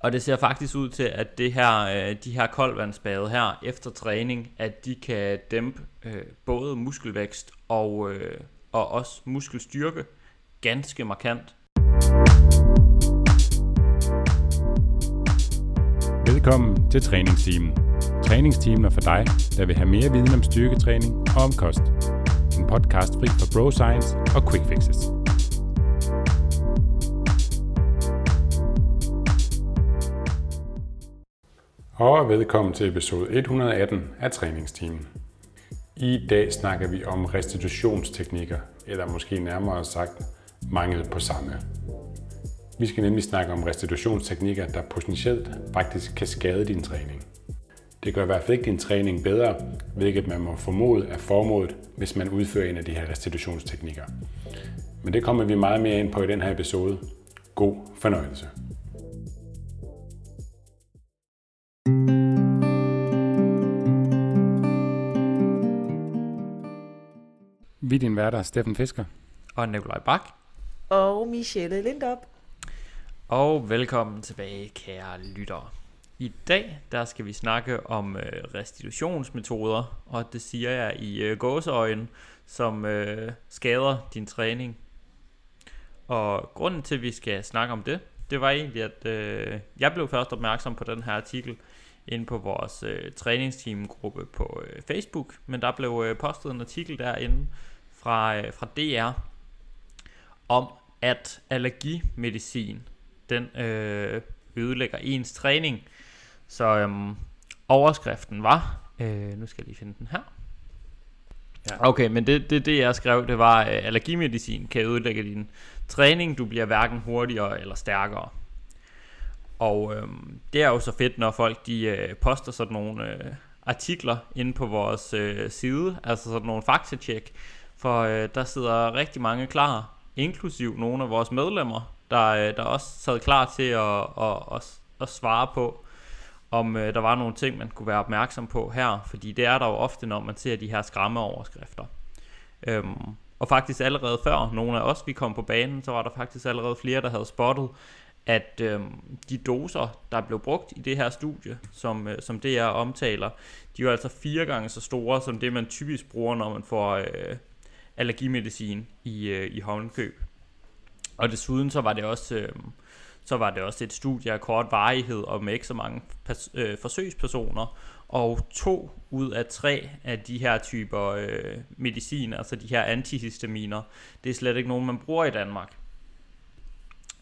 Og det ser faktisk ud til, at det her, øh, de her koldvandsbade her efter træning, at de kan dæmpe øh, både muskelvækst og, øh, og også muskelstyrke ganske markant. Velkommen til træningsteamen. Træningsteamen er for dig, der vil have mere viden om styrketræning og om kost. En podcast fri for bro science og quick fixes. Og velkommen til episode 118 af træningsteamen. I dag snakker vi om restitutionsteknikker, eller måske nærmere sagt mangel på samme. Vi skal nemlig snakke om restitutionsteknikker, der potentielt faktisk kan skade din træning. Det gør i hvert fald ikke din træning bedre, hvilket man må formode er formålet, hvis man udfører en af de her restitutionsteknikker. Men det kommer vi meget mere ind på i den her episode. God fornøjelse. Vi er din værter, Steffen Fisker. Og Nikolaj Bak. Og Michelle Lindop. Og velkommen tilbage, kære lyttere. I dag der skal vi snakke om øh, restitutionsmetoder, og det siger jeg i øh, gåseøjen, som øh, skader din træning. Og grunden til, at vi skal snakke om det, det var egentlig, at øh, jeg blev først opmærksom på den her artikel inde på vores øh, træningsteamgruppe på øh, Facebook, men der blev øh, postet en artikel derinde fra, øh, fra DR om, at allergimedicin den øh, ødelægger ens træning. Så øhm, overskriften var, øh, nu skal jeg lige finde den her. Ja. Okay, men det, det, det jeg skrev, det var, at allergimedicin kan ødelægge din træning. Du bliver hverken hurtigere eller stærkere. Og øhm, det er jo så fedt, når folk de øh, poster sådan nogle øh, artikler inde på vores øh, side, altså sådan nogle faktatjek, for øh, der sidder rigtig mange klar, inklusiv nogle af vores medlemmer, der, øh, der også sad klar til at, at, at, at svare på, om øh, der var nogle ting, man kunne være opmærksom på her, fordi det er der jo ofte, når man ser de her skræmmeoverskrifter. Øhm, og faktisk allerede før nogle af os, vi kom på banen, så var der faktisk allerede flere, der havde spottet, at øh, de doser, der blev brugt i det her studie, som, øh, som DR omtaler, de var altså fire gange så store, som det man typisk bruger, når man får øh, allergimedicin i, øh, i håndkøb. Og desuden så var det også... Øh, så var det også et studie af kort varighed og med ikke så mange pers- øh, forsøgspersoner. Og to ud af tre af de her typer øh, medicin, altså de her antihistaminer, det er slet ikke nogen, man bruger i Danmark.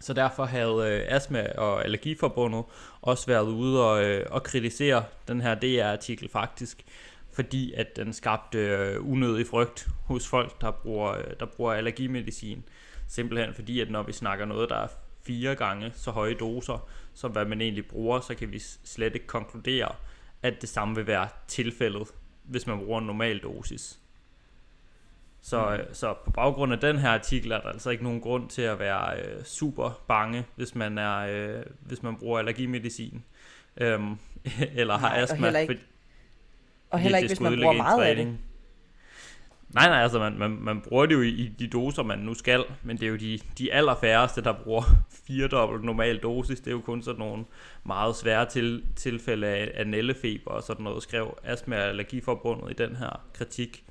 Så derfor havde øh, Astma og Allergiforbundet også været ude og, øh, og kritisere den her DR-artikel faktisk, fordi at den skabte øh, unødig frygt hos folk, der bruger, øh, der bruger allergimedicin. Simpelthen fordi, at når vi snakker noget, der er fire gange så høje doser, som hvad man egentlig bruger, så kan vi slet ikke konkludere, at det samme vil være tilfældet, hvis man bruger en normal dosis. Så, mm. så på baggrund af den her artikel er der altså ikke nogen grund til at være øh, super bange, hvis man er øh, hvis man bruger allergimedicin øhm, eller har astma. Og heller ikke, og heller ikke hvis man bruger meget af det. Nej, nej, altså man, man, man bruger det jo i, i de doser, man nu skal, men det er jo de, de allerfærreste, der bruger firedobbelt normal dosis. Det er jo kun sådan nogle meget svære til, tilfælde af, af nællefeber og sådan noget, skrev Astma Allergiforbundet i den her kritik.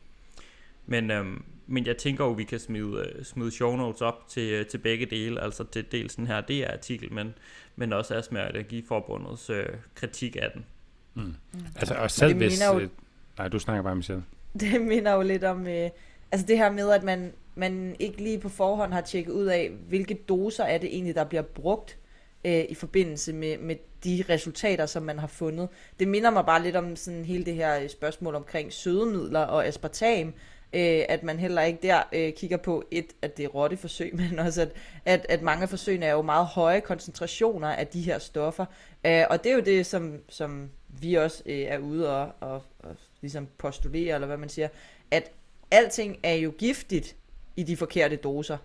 Men, øhm, men jeg tænker jo, vi kan smide, øh, smide show notes op til, øh, til begge dele, altså til dels den her DR-artikel, men, men også Astma Allergiforbundets øh, kritik af den. Mm. Mm. Altså, og selv hvis... Jo... Øh, nej, du snakker bare, Michelle. det minder jo lidt om, øh, altså det her med, at man, man ikke lige på forhånd har tjekket ud af, hvilke doser er det egentlig, der bliver brugt øh, i forbindelse med, med de resultater, som man har fundet. Det minder mig bare lidt om sådan hele det her spørgsmål omkring sødemidler og aspartam, øh, at man heller ikke der øh, kigger på et, at det er rotteforsøg, men også at, at, at mange af forsøgene er jo meget høje koncentrationer af de her stoffer. Øh, og det er jo det, som, som vi også øh, er ude og, og, og ligesom postulere, eller hvad man siger, at alting er jo giftigt i de forkerte doser.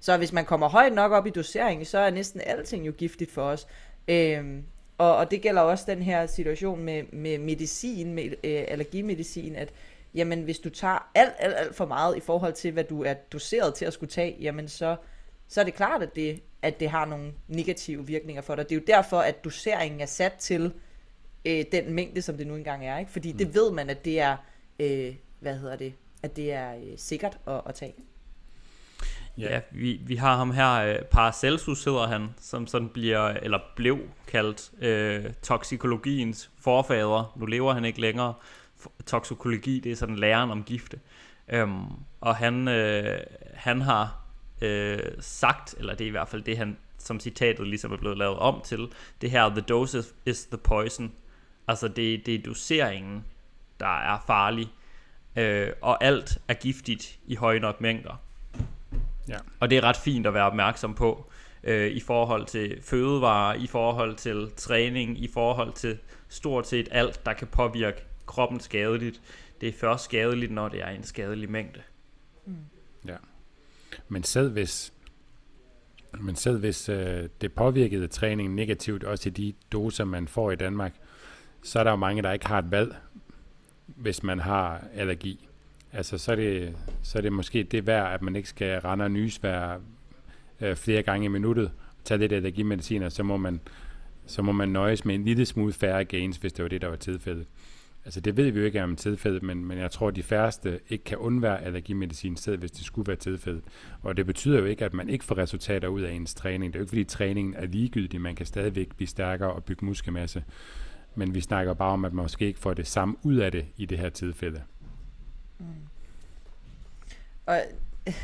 Så hvis man kommer højt nok op i doseringen, så er næsten alting jo giftigt for os. Øhm, og, og det gælder også den her situation med, med medicin, med øh, allergimedicin, at jamen, hvis du tager alt, alt, alt for meget i forhold til, hvad du er doseret til at skulle tage, jamen så, så er det klart, at det, at det har nogle negative virkninger for dig. Det er jo derfor, at doseringen er sat til øh, den mængde, som det nu engang er. Ikke? Fordi mm. det ved man, at det er, øh, hvad hedder det, at det er øh, sikkert at, at tage. Ja, vi, vi har ham her, øh, Paracelsus hedder han, som sådan bliver, eller blev kaldt øh, toksikologiens forfader. Nu lever han ikke længere. Toksikologi, det er sådan læren om gifte. Øhm, og han, øh, han har øh, sagt, eller det er i hvert fald det, han som citatet ligesom er blevet lavet om til, det her, the dose is the poison. Altså det, det er doseringen, der er farlig, øh, og alt er giftigt i høje nok mængder. Ja. Og det er ret fint at være opmærksom på øh, i forhold til fødevarer, i forhold til træning, i forhold til stort set alt, der kan påvirke kroppen skadeligt. Det er først skadeligt, når det er en skadelig mængde. Mm. Ja. Men selv hvis, men selv hvis øh, det påvirkede træningen negativt, også i de doser, man får i Danmark, så er der jo mange, der ikke har et valg, hvis man har allergi. Altså, så er det, så er det måske det værd, at man ikke skal rende og nys hver, øh, flere gange i minuttet, tage lidt allergimedicin, og så må man, så må man nøjes med en lille smule færre gains, hvis det var det, der var tilfældet. Altså det ved vi jo ikke om tilfældet, men, men jeg tror, at de færreste ikke kan undvære allergimedicin selv, hvis det skulle være tilfældet. Og det betyder jo ikke, at man ikke får resultater ud af ens træning. Det er jo ikke, fordi træningen er ligegyldig. Man kan stadigvæk blive stærkere og bygge muskelmasse. Men vi snakker bare om, at man måske ikke får det samme ud af det i det her tilfælde. Mm. Og øh,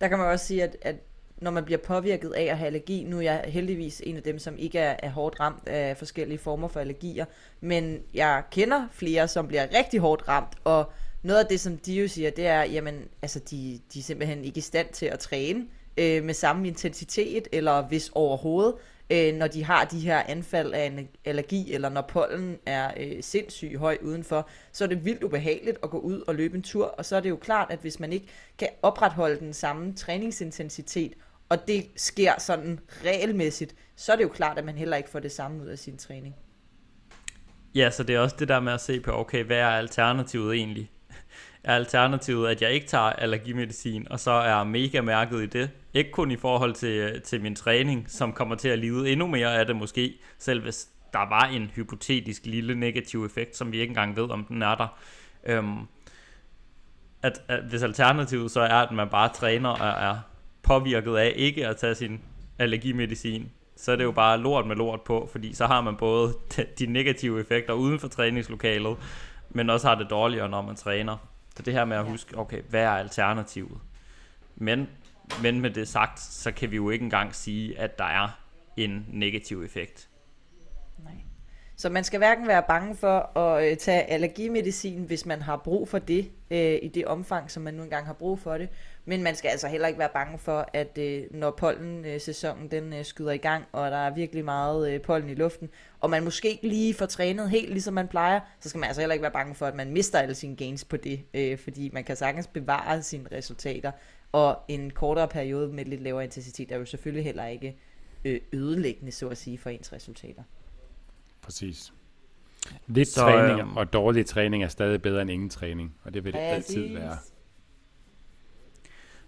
der kan man også sige, at, at når man bliver påvirket af at have allergi. Nu er jeg heldigvis en af dem, som ikke er, er hårdt ramt af forskellige former for allergier, men jeg kender flere, som bliver rigtig hårdt ramt, og noget af det, som de jo siger, det er, jamen, altså, de, de er simpelthen ikke i stand til at træne øh, med samme intensitet, eller hvis overhovedet, øh, når de har de her anfald af en allergi, eller når pollen er øh, sindssygt høj udenfor, så er det vildt ubehageligt at gå ud og løbe en tur, og så er det jo klart, at hvis man ikke kan opretholde den samme træningsintensitet, og det sker sådan regelmæssigt, så er det jo klart, at man heller ikke får det samme ud af sin træning. Ja, så det er også det der med at se på, okay, hvad er alternativet egentlig? Er alternativet, at jeg ikke tager allergimedicin, og så er mega mærket i det? Ikke kun i forhold til, til min træning, som kommer til at lide endnu mere af det måske, selv hvis der var en hypotetisk lille negativ effekt, som vi ikke engang ved, om den er der. Øhm, at, at hvis alternativet så er, at man bare træner og er påvirket af ikke at tage sin allergimedicin, så er det jo bare lort med lort på, fordi så har man både de negative effekter uden for træningslokalet, men også har det dårligere, når man træner. Så det her med at huske, okay, hvad er alternativet? Men, men med det sagt, så kan vi jo ikke engang sige, at der er en negativ effekt. Nej. Så man skal hverken være bange for at øh, tage allergimedicin, hvis man har brug for det, øh, i det omfang, som man nu engang har brug for det. Men man skal altså heller ikke være bange for, at øh, når pollen-sæsonen den øh, skyder i gang, og der er virkelig meget øh, pollen i luften, og man måske ikke lige får trænet helt ligesom man plejer, så skal man altså heller ikke være bange for, at man mister alle sine gains på det, øh, fordi man kan sagtens bevare sine resultater, og en kortere periode med lidt lavere intensitet er jo selvfølgelig heller ikke øh, ødelæggende, så at sige, for ens resultater. Præcis. Lidt så, træning øh, og dårlig træning er stadig bedre end ingen træning, og det vil det præcis. altid være.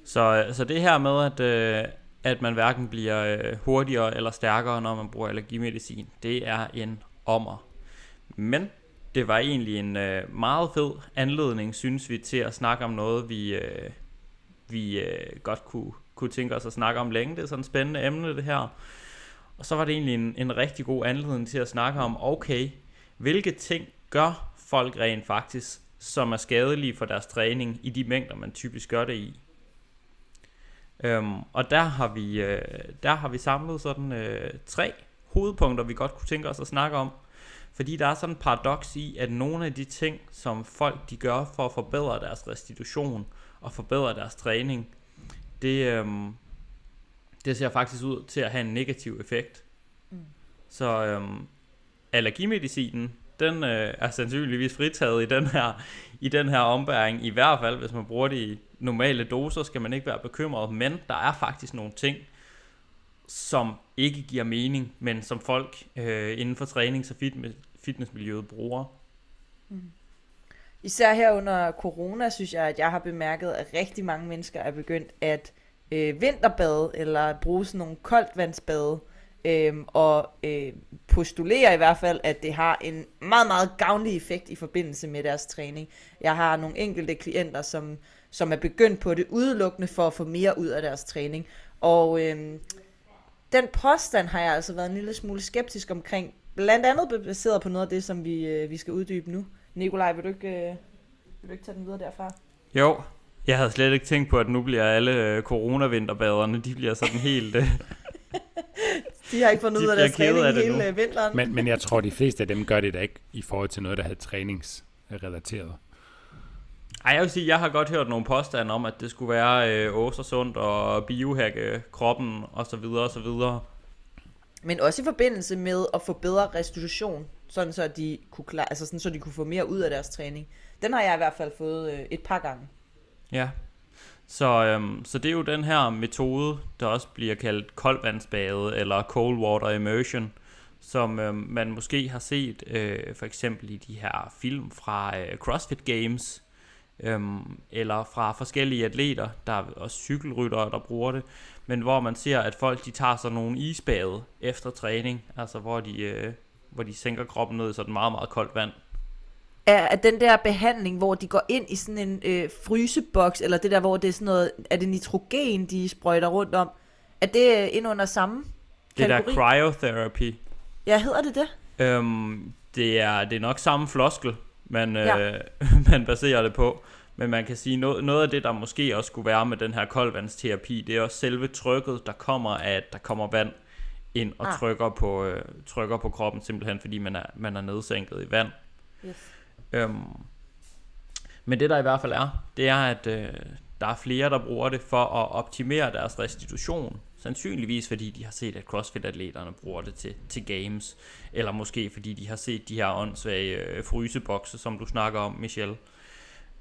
Så, øh, så det her med, at, øh, at man hverken bliver øh, hurtigere eller stærkere, når man bruger allergimedicin, det er en ommer. Men det var egentlig en øh, meget fed anledning, synes vi, til at snakke om noget, vi, øh, vi øh, godt kunne, kunne tænke os at snakke om længe. Det er sådan et spændende emne, det her. Og så var det egentlig en, en rigtig god anledning til at snakke om, okay, hvilke ting gør folk rent faktisk, som er skadelige for deres træning i de mængder, man typisk gør det i. Øhm, og der har vi, øh, der har vi samlet sådan øh, tre hovedpunkter, vi godt kunne tænke os at snakke om. Fordi der er sådan en paradoks i, at nogle af de ting, som folk de gør for at forbedre deres restitution og forbedre deres træning, det, øhm, det ser faktisk ud til at have en negativ effekt. Mm. Så øhm, allergimedicinen, den øh, er sandsynligvis fritaget i den her i den her ombæring, i hvert fald hvis man bruger det i normale doser, skal man ikke være bekymret, men der er faktisk nogle ting, som ikke giver mening, men som folk øh, inden for trænings- og fitnessmiljøet bruger. Mm. Især her under corona, synes jeg, at jeg har bemærket, at rigtig mange mennesker er begyndt at øh, vinterbade, eller bruge sådan nogle koldtvandsbade, øh, og øh, postulerer i hvert fald, at det har en meget, meget gavnlig effekt i forbindelse med deres træning. Jeg har nogle enkelte klienter, som, som er begyndt på det udelukkende for at få mere ud af deres træning. Og øh, den påstand har jeg altså været en lille smule skeptisk omkring, blandt andet baseret på noget af det, som vi, øh, vi skal uddybe nu. Nikolaj, vil du ikke, øh, vil du ikke tage den videre derfra? Jo, jeg havde slet ikke tænkt på, at nu bliver alle øh, coronavinterbaderne, de bliver sådan helt... Øh, de har ikke fundet ud af deres træning af hele nu. Øh, vinteren. Men, men jeg tror, de fleste af dem gør det da ikke i forhold til noget, der havde træningsrelateret. Ej, jeg vil sige, jeg har godt hørt nogle påstande om, at det skulle være øh, sundt og biohacke kroppen og så videre og så videre. Men også i forbindelse med at få bedre restitution, sådan så de kunne klare, altså sådan så de kunne få mere ud af deres træning. Den har jeg i hvert fald fået øh, et par gange. Ja. Så, øhm, så det er jo den her metode, der også bliver kaldt koldvandsbade eller cold water immersion, som øhm, man måske har set øh, for eksempel i de her film fra øh, CrossFit Games, øhm, eller fra forskellige atleter, der er også cykelryttere, der bruger det, men hvor man ser, at folk de tager sig nogle isbade efter træning, altså hvor de, øh, hvor de sænker kroppen ned i sådan meget, meget koldt vand. Er, er den der behandling, hvor de går ind i sådan en øh, fryseboks, eller det der, hvor det er sådan noget, er det nitrogen, de sprøjter rundt om, er det øh, ind under samme Det kategori? der cryotherapy. Ja, hedder det det? Øhm, det, er, det er nok samme floskel, man, ja. øh, man baserer det på. Men man kan sige, noget, noget af det, der måske også skulle være med den her koldvandsterapi, det er også selve trykket, der kommer af, at der kommer vand ind og ah. trykker, på, øh, trykker på kroppen, simpelthen fordi man er, man er nedsænket i vand. Yes. Øhm, men det der i hvert fald er, det er, at øh, der er flere, der bruger det for at optimere deres restitution. Sandsynligvis fordi de har set, at CrossFit-atleterne bruger det til, til games. Eller måske fordi de har set de her åndssvage øh, frysebokse, som du snakker om, Michelle.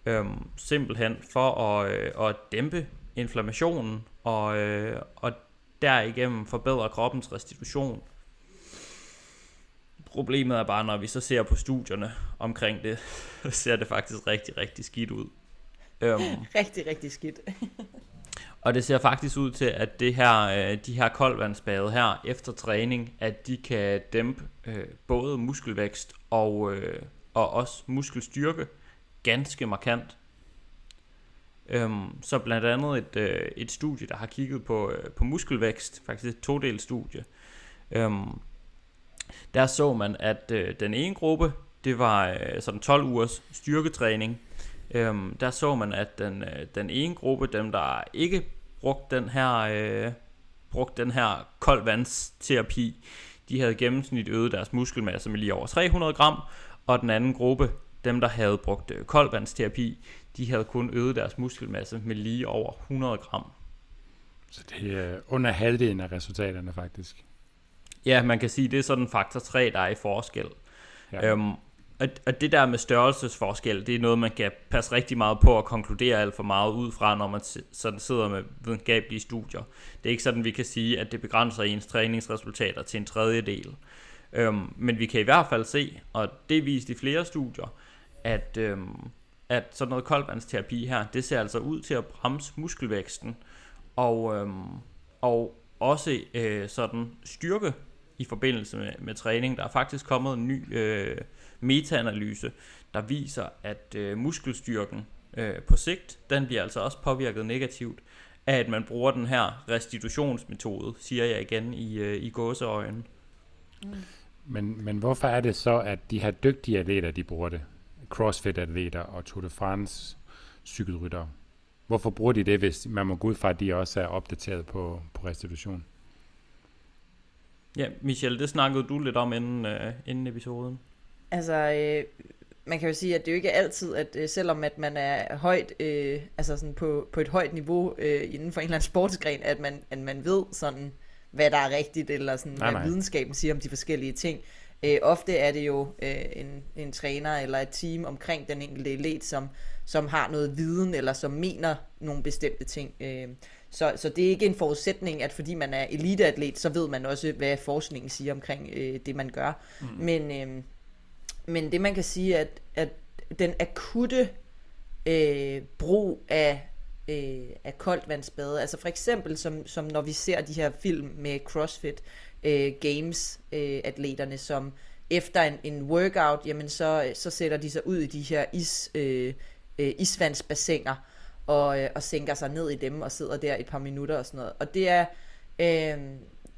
Øhm, simpelthen for at, øh, at dæmpe inflammationen og, øh, og derigennem forbedre kroppens restitution. Problemet er bare, når vi så ser på studierne omkring det, så ser det faktisk rigtig, rigtig skidt ud. Øhm, rigtig, rigtig skidt. og det ser faktisk ud til, at det her, øh, de her koldvandsbade her efter træning, at de kan dæmpe øh, både muskelvækst og, øh, og også muskelstyrke ganske markant. Øhm, så blandt andet et, øh, et studie, der har kigget på, øh, på muskelvækst, faktisk et todelt studie. Øhm, der så man, at øh, den ene gruppe, det var øh, sådan 12 ugers styrketræning. Øhm, der så man, at den, øh, den ene gruppe, dem der ikke brugte den her, øh, brugte den her koldvandsterapi, de havde gennemsnit øget deres muskelmasse med lige over 300 gram, og den anden gruppe, dem der havde brugt øh, koldvandsterapi, de havde kun øget deres muskelmasse med lige over 100 gram. Så det er under halvdelen af resultaterne faktisk. Ja, man kan sige, det er sådan faktor 3, der er i forskel. Ja. Øhm, og, og det der med størrelsesforskel, det er noget, man kan passe rigtig meget på at konkludere alt for meget ud fra, når man sådan sidder med videnskabelige studier. Det er ikke sådan, vi kan sige, at det begrænser ens træningsresultater til en tredjedel. Øhm, men vi kan i hvert fald se, og det er vist i flere studier, at, øhm, at sådan noget koldvandsterapi her, det ser altså ud til at bremse muskelvæksten, og, øhm, og også øh, sådan styrke i forbindelse med, med træning. Der er faktisk kommet en ny øh, metaanalyse, der viser, at øh, muskelstyrken øh, på sigt, den bliver altså også påvirket negativt af, at man bruger den her restitutionsmetode, siger jeg igen i, øh, i gåseøjne. Mm. Men, men hvorfor er det så, at de her dygtige atleter, de bruger det? CrossFit-atleter og Tour de France cykelryttere. Hvorfor bruger de det, hvis man må gå ud fra, at de også er opdateret på, på restitution? Ja, Michelle, det snakkede du lidt om inden, uh, inden episoden. Altså, øh, man kan jo sige, at det er jo ikke altid, at øh, selvom at man er højt, øh, altså sådan på, på et højt niveau øh, inden for en eller anden sportsgren, at man, at man ved sådan, hvad der er rigtigt, eller sådan, nej, hvad nej. videnskaben siger om de forskellige ting. Øh, ofte er det jo øh, en, en træner eller et team omkring den enkelte elit, som, som har noget viden, eller som mener nogle bestemte ting. Øh, så, så det er ikke en forudsætning, at fordi man er eliteatlet, så ved man også, hvad forskningen siger omkring øh, det, man gør. Mm. Men, øh, men det man kan sige, at, at den akutte øh, brug af øh, af koldvandsbade. Altså for eksempel, som, som når vi ser de her film med CrossFit øh, Games øh, atleterne, som efter en, en workout, jamen så, så sætter de sig ud i de her is, øh, øh, isvandsbassiner og, øh, og sænker sig ned i dem og sidder der et par minutter og sådan noget. Og det er, øh,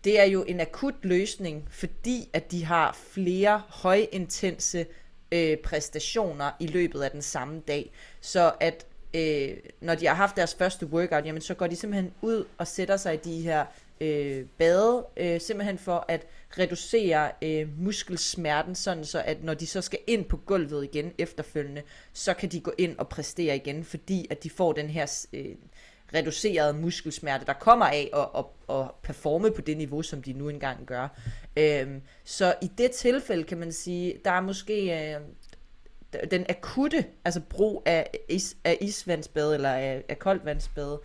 det er jo en akut løsning, fordi at de har flere højintense øh, præstationer i løbet af den samme dag. Så at øh, når de har haft deres første workout, jamen så går de simpelthen ud og sætter sig i de her øh, bade, øh, simpelthen for at reducere øh, muskelsmerten, sådan så at når de så skal ind på gulvet igen efterfølgende, så kan de gå ind og præstere igen, fordi at de får den her øh, reduceret muskelsmerte, der kommer af at, at, at performe på det niveau, som de nu engang gør. Øhm, så i det tilfælde kan man sige, der er måske øh, den akutte, altså brug af, is, af isvandsbad eller af, af koldvandsbad,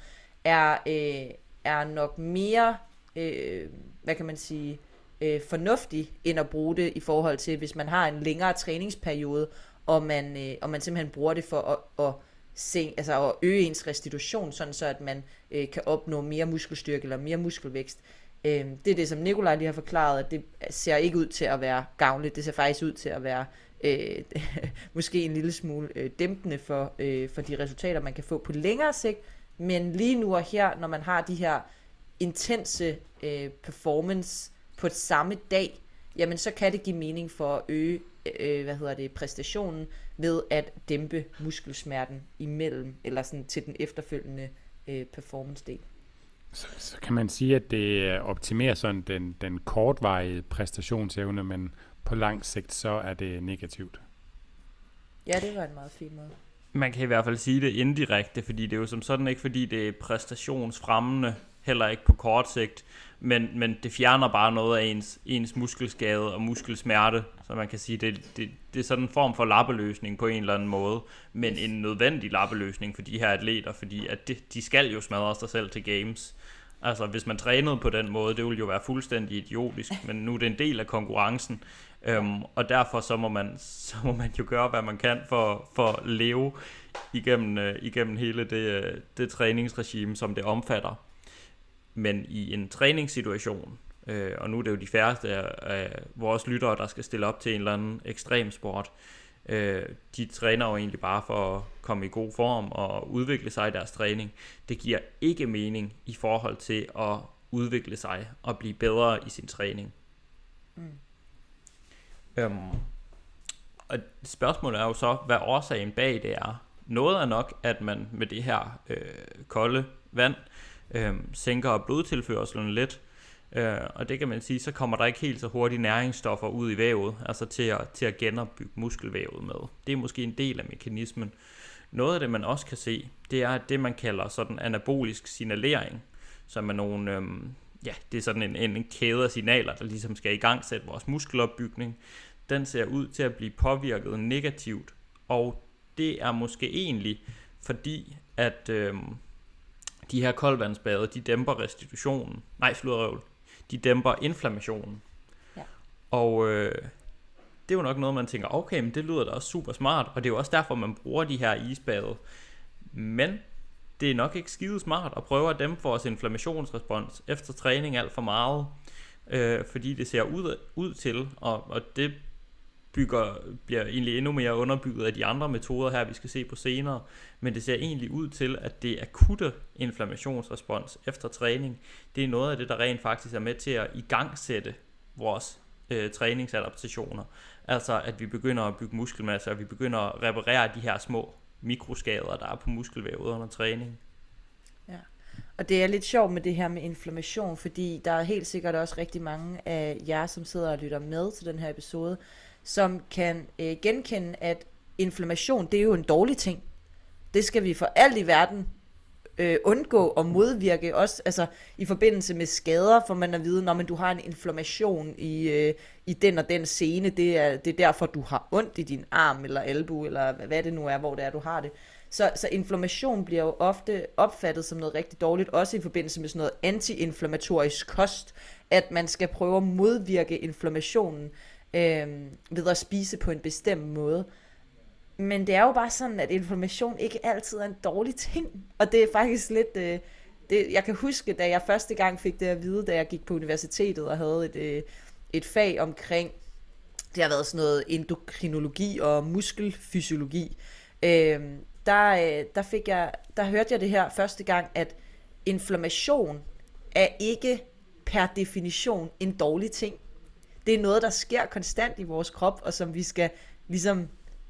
er, øh, er nok mere, øh, hvad kan man sige, øh, fornuftig, end at bruge det i forhold til, hvis man har en længere træningsperiode, og man, øh, og man simpelthen bruger det for at, at, se, altså at øge ens restitution, sådan så at man øh, kan opnå mere muskelstyrke eller mere muskelvækst. Øh, det er det, som Nikolaj lige har forklaret, at det ser ikke ud til at være gavnligt. Det ser faktisk ud til at være øh, måske en lille smule øh, dæmpende for, øh, for de resultater, man kan få på længere sigt. Men lige nu og her, når man har de her intense øh, performance på samme dag, jamen så kan det give mening for at øge øh, hvad hedder det, præstationen ved at dæmpe muskelsmerten imellem, eller sådan til den efterfølgende øh, performance-del. Så, så kan man sige, at det optimerer sådan den, den kortvarige præstationsevne, men på lang sigt så er det negativt. Ja, det var en meget fin måde. Man kan i hvert fald sige det indirekte, fordi det er jo som sådan ikke, fordi det er præstationsfremmende, heller ikke på kort sigt, men, men det fjerner bare noget af ens, ens muskelskade og muskelsmerte, så man kan sige, det, det, det er sådan en form for lappeløsning på en eller anden måde, men en nødvendig lappeløsning for de her atleter, fordi at det, de skal jo smadre sig selv til games. Altså, hvis man trænede på den måde, det ville jo være fuldstændig idiotisk, men nu er det en del af konkurrencen, øhm, og derfor så må, man, så må man jo gøre, hvad man kan for, for at leve igennem, øh, igennem hele det, øh, det træningsregime, som det omfatter. Men i en træningssituation, øh, og nu er det jo de færreste af, af vores lyttere, der skal stille op til en eller anden ekstremsport, øh, de træner jo egentlig bare for at komme i god form og udvikle sig i deres træning. Det giver ikke mening i forhold til at udvikle sig og blive bedre i sin træning. Mm. Øhm, og spørgsmålet er jo så, hvad årsagen bag det er. Noget er nok, at man med det her øh, kolde vand øh, øh, sænker blodtilførselen lidt, øh, og det kan man sige, så kommer der ikke helt så hurtigt næringsstoffer ud i vævet, altså til at, til at genopbygge muskelvævet med. Det er måske en del af mekanismen. Noget af det, man også kan se, det er det, man kalder sådan anabolisk signalering, som er nogle, øh, ja, det er sådan en, en kæde af signaler, der ligesom skal i gang sætte vores muskelopbygning. Den ser ud til at blive påvirket negativt, og det er måske egentlig fordi, at øh, de her koldvandsbade, de dæmper restitutionen. Nej, sludrøvl. De dæmper inflammationen. Ja. Og øh, det er jo nok noget, man tænker, okay, men det lyder da også super smart, og det er jo også derfor, man bruger de her isbade. Men det er nok ikke skide smart at prøve at dæmpe vores inflammationsrespons efter træning alt for meget, øh, fordi det ser ud, ud til, og, og det bygger, bliver egentlig endnu mere underbygget af de andre metoder her, vi skal se på senere, men det ser egentlig ud til, at det akutte inflammationsrespons efter træning, det er noget af det, der rent faktisk er med til at igangsætte vores øh, træningsadaptationer. Altså at vi begynder at bygge muskelmasse, og vi begynder at reparere de her små mikroskader, der er på muskelvævet under træning. Ja. Og det er lidt sjovt med det her med inflammation, fordi der er helt sikkert også rigtig mange af jer, som sidder og lytter med til den her episode, som kan øh, genkende, at inflammation, det er jo en dårlig ting. Det skal vi for alt i verden øh, undgå og modvirke, også altså, i forbindelse med skader, for man at vide, når man, du har en inflammation i, øh, i den og den scene, det er, det er derfor, du har ondt i din arm eller albu, eller hvad det nu er, hvor det er, du har det. Så, så inflammation bliver jo ofte opfattet som noget rigtig dårligt, også i forbindelse med sådan noget antiinflammatorisk kost, at man skal prøve at modvirke inflammationen øh, ved at spise på en bestemt måde. Men det er jo bare sådan, at information ikke altid er en dårlig ting. Og det er faktisk lidt... Øh, det, jeg kan huske, da jeg første gang fik det at vide, da jeg gik på universitetet og havde et, øh, et fag omkring... Det har været sådan noget endokrinologi og muskelfysiologi. Øh, der, øh, der, fik jeg, der hørte jeg det her første gang, at inflammation er ikke per definition en dårlig ting. Det er noget, der sker konstant i vores krop, og som vi skal ligesom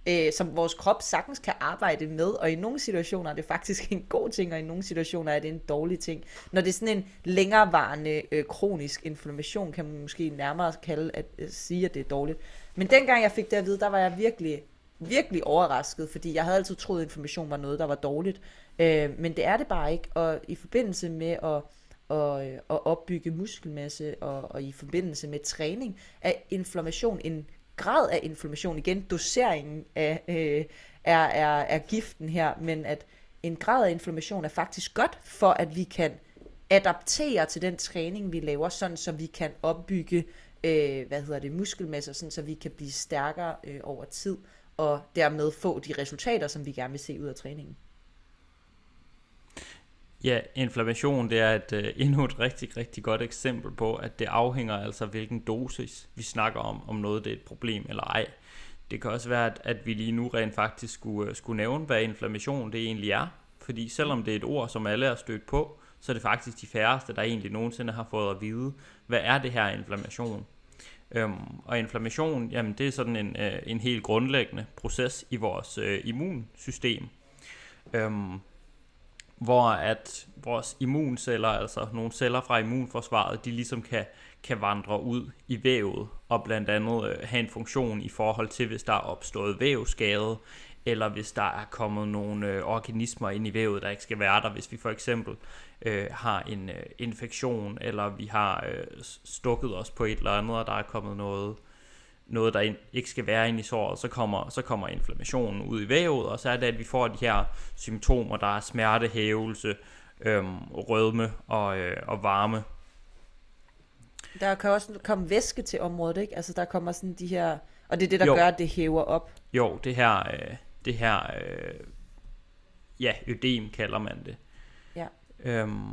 øh, som vores krop sagtens kan arbejde med, og i nogle situationer er det faktisk en god ting, og i nogle situationer er det en dårlig ting. Når det er sådan en længerevarende øh, kronisk inflammation, kan man måske nærmere kalde at øh, sige, at det er dårligt. Men dengang jeg fik det at vide, der var jeg virkelig, virkelig overrasket, fordi jeg havde altid troet, at inflammation var noget, der var dårligt. Øh, men det er det bare ikke, og i forbindelse med at og, øh, og opbygge muskelmasse og, og i forbindelse med træning, er inflammation en grad af inflammation, igen doseringen af, øh, er, er, er giften her, men at en grad af inflammation er faktisk godt for, at vi kan adaptere til den træning, vi laver, sådan så vi kan opbygge øh, hvad hedder det, muskelmasse, sådan så vi kan blive stærkere øh, over tid, og dermed få de resultater, som vi gerne vil se ud af træningen. Ja, inflammation det er et, uh, endnu et rigtig, rigtig godt eksempel på, at det afhænger altså hvilken dosis vi snakker om, om noget det er et problem eller ej. Det kan også være, at, at vi lige nu rent faktisk skulle, øh, skulle nævne, hvad inflammation det egentlig er. Fordi selvom det er et ord, som alle er stødt på, så er det faktisk de færreste, der egentlig nogensinde har fået at vide, hvad er det her inflammation? Øhm, og inflammation, jamen det er sådan en, øh, en helt grundlæggende proces i vores øh, immunsystem. Øhm, hvor at vores immunceller, altså nogle celler fra immunforsvaret, de ligesom kan, kan vandre ud i vævet og blandt andet øh, have en funktion i forhold til, hvis der er opstået vævskade, eller hvis der er kommet nogle øh, organismer ind i vævet, der ikke skal være der, hvis vi for eksempel øh, har en øh, infektion, eller vi har øh, stukket os på et eller andet, og der er kommet noget øh, noget, der ikke skal være inde i såret, så kommer, så kommer inflammationen ud i vævet, og så er det, at vi får de her symptomer, der er smerte, hævelse, øhm, rødme og, øh, og varme. Der kan også komme væske til området, ikke? Altså der kommer sådan de her, og det er det, der jo. gør, at det hæver op. Jo, det her, øh, det her, øh, ja, ødem kalder man det. Ja. Øhm,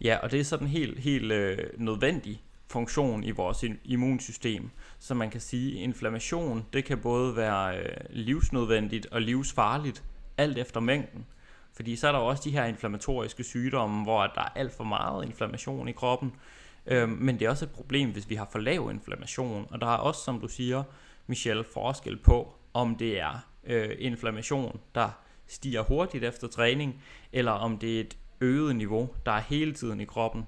ja, og det er sådan helt, helt øh, nødvendigt funktion i vores immunsystem. Så man kan sige, at inflammation det kan både være øh, livsnødvendigt og livsfarligt, alt efter mængden. Fordi så er der også de her inflammatoriske sygdomme, hvor der er alt for meget inflammation i kroppen. Øh, men det er også et problem, hvis vi har for lav inflammation. Og der er også, som du siger, Michelle, forskel på, om det er øh, inflammation, der stiger hurtigt efter træning, eller om det er et øget niveau, der er hele tiden i kroppen,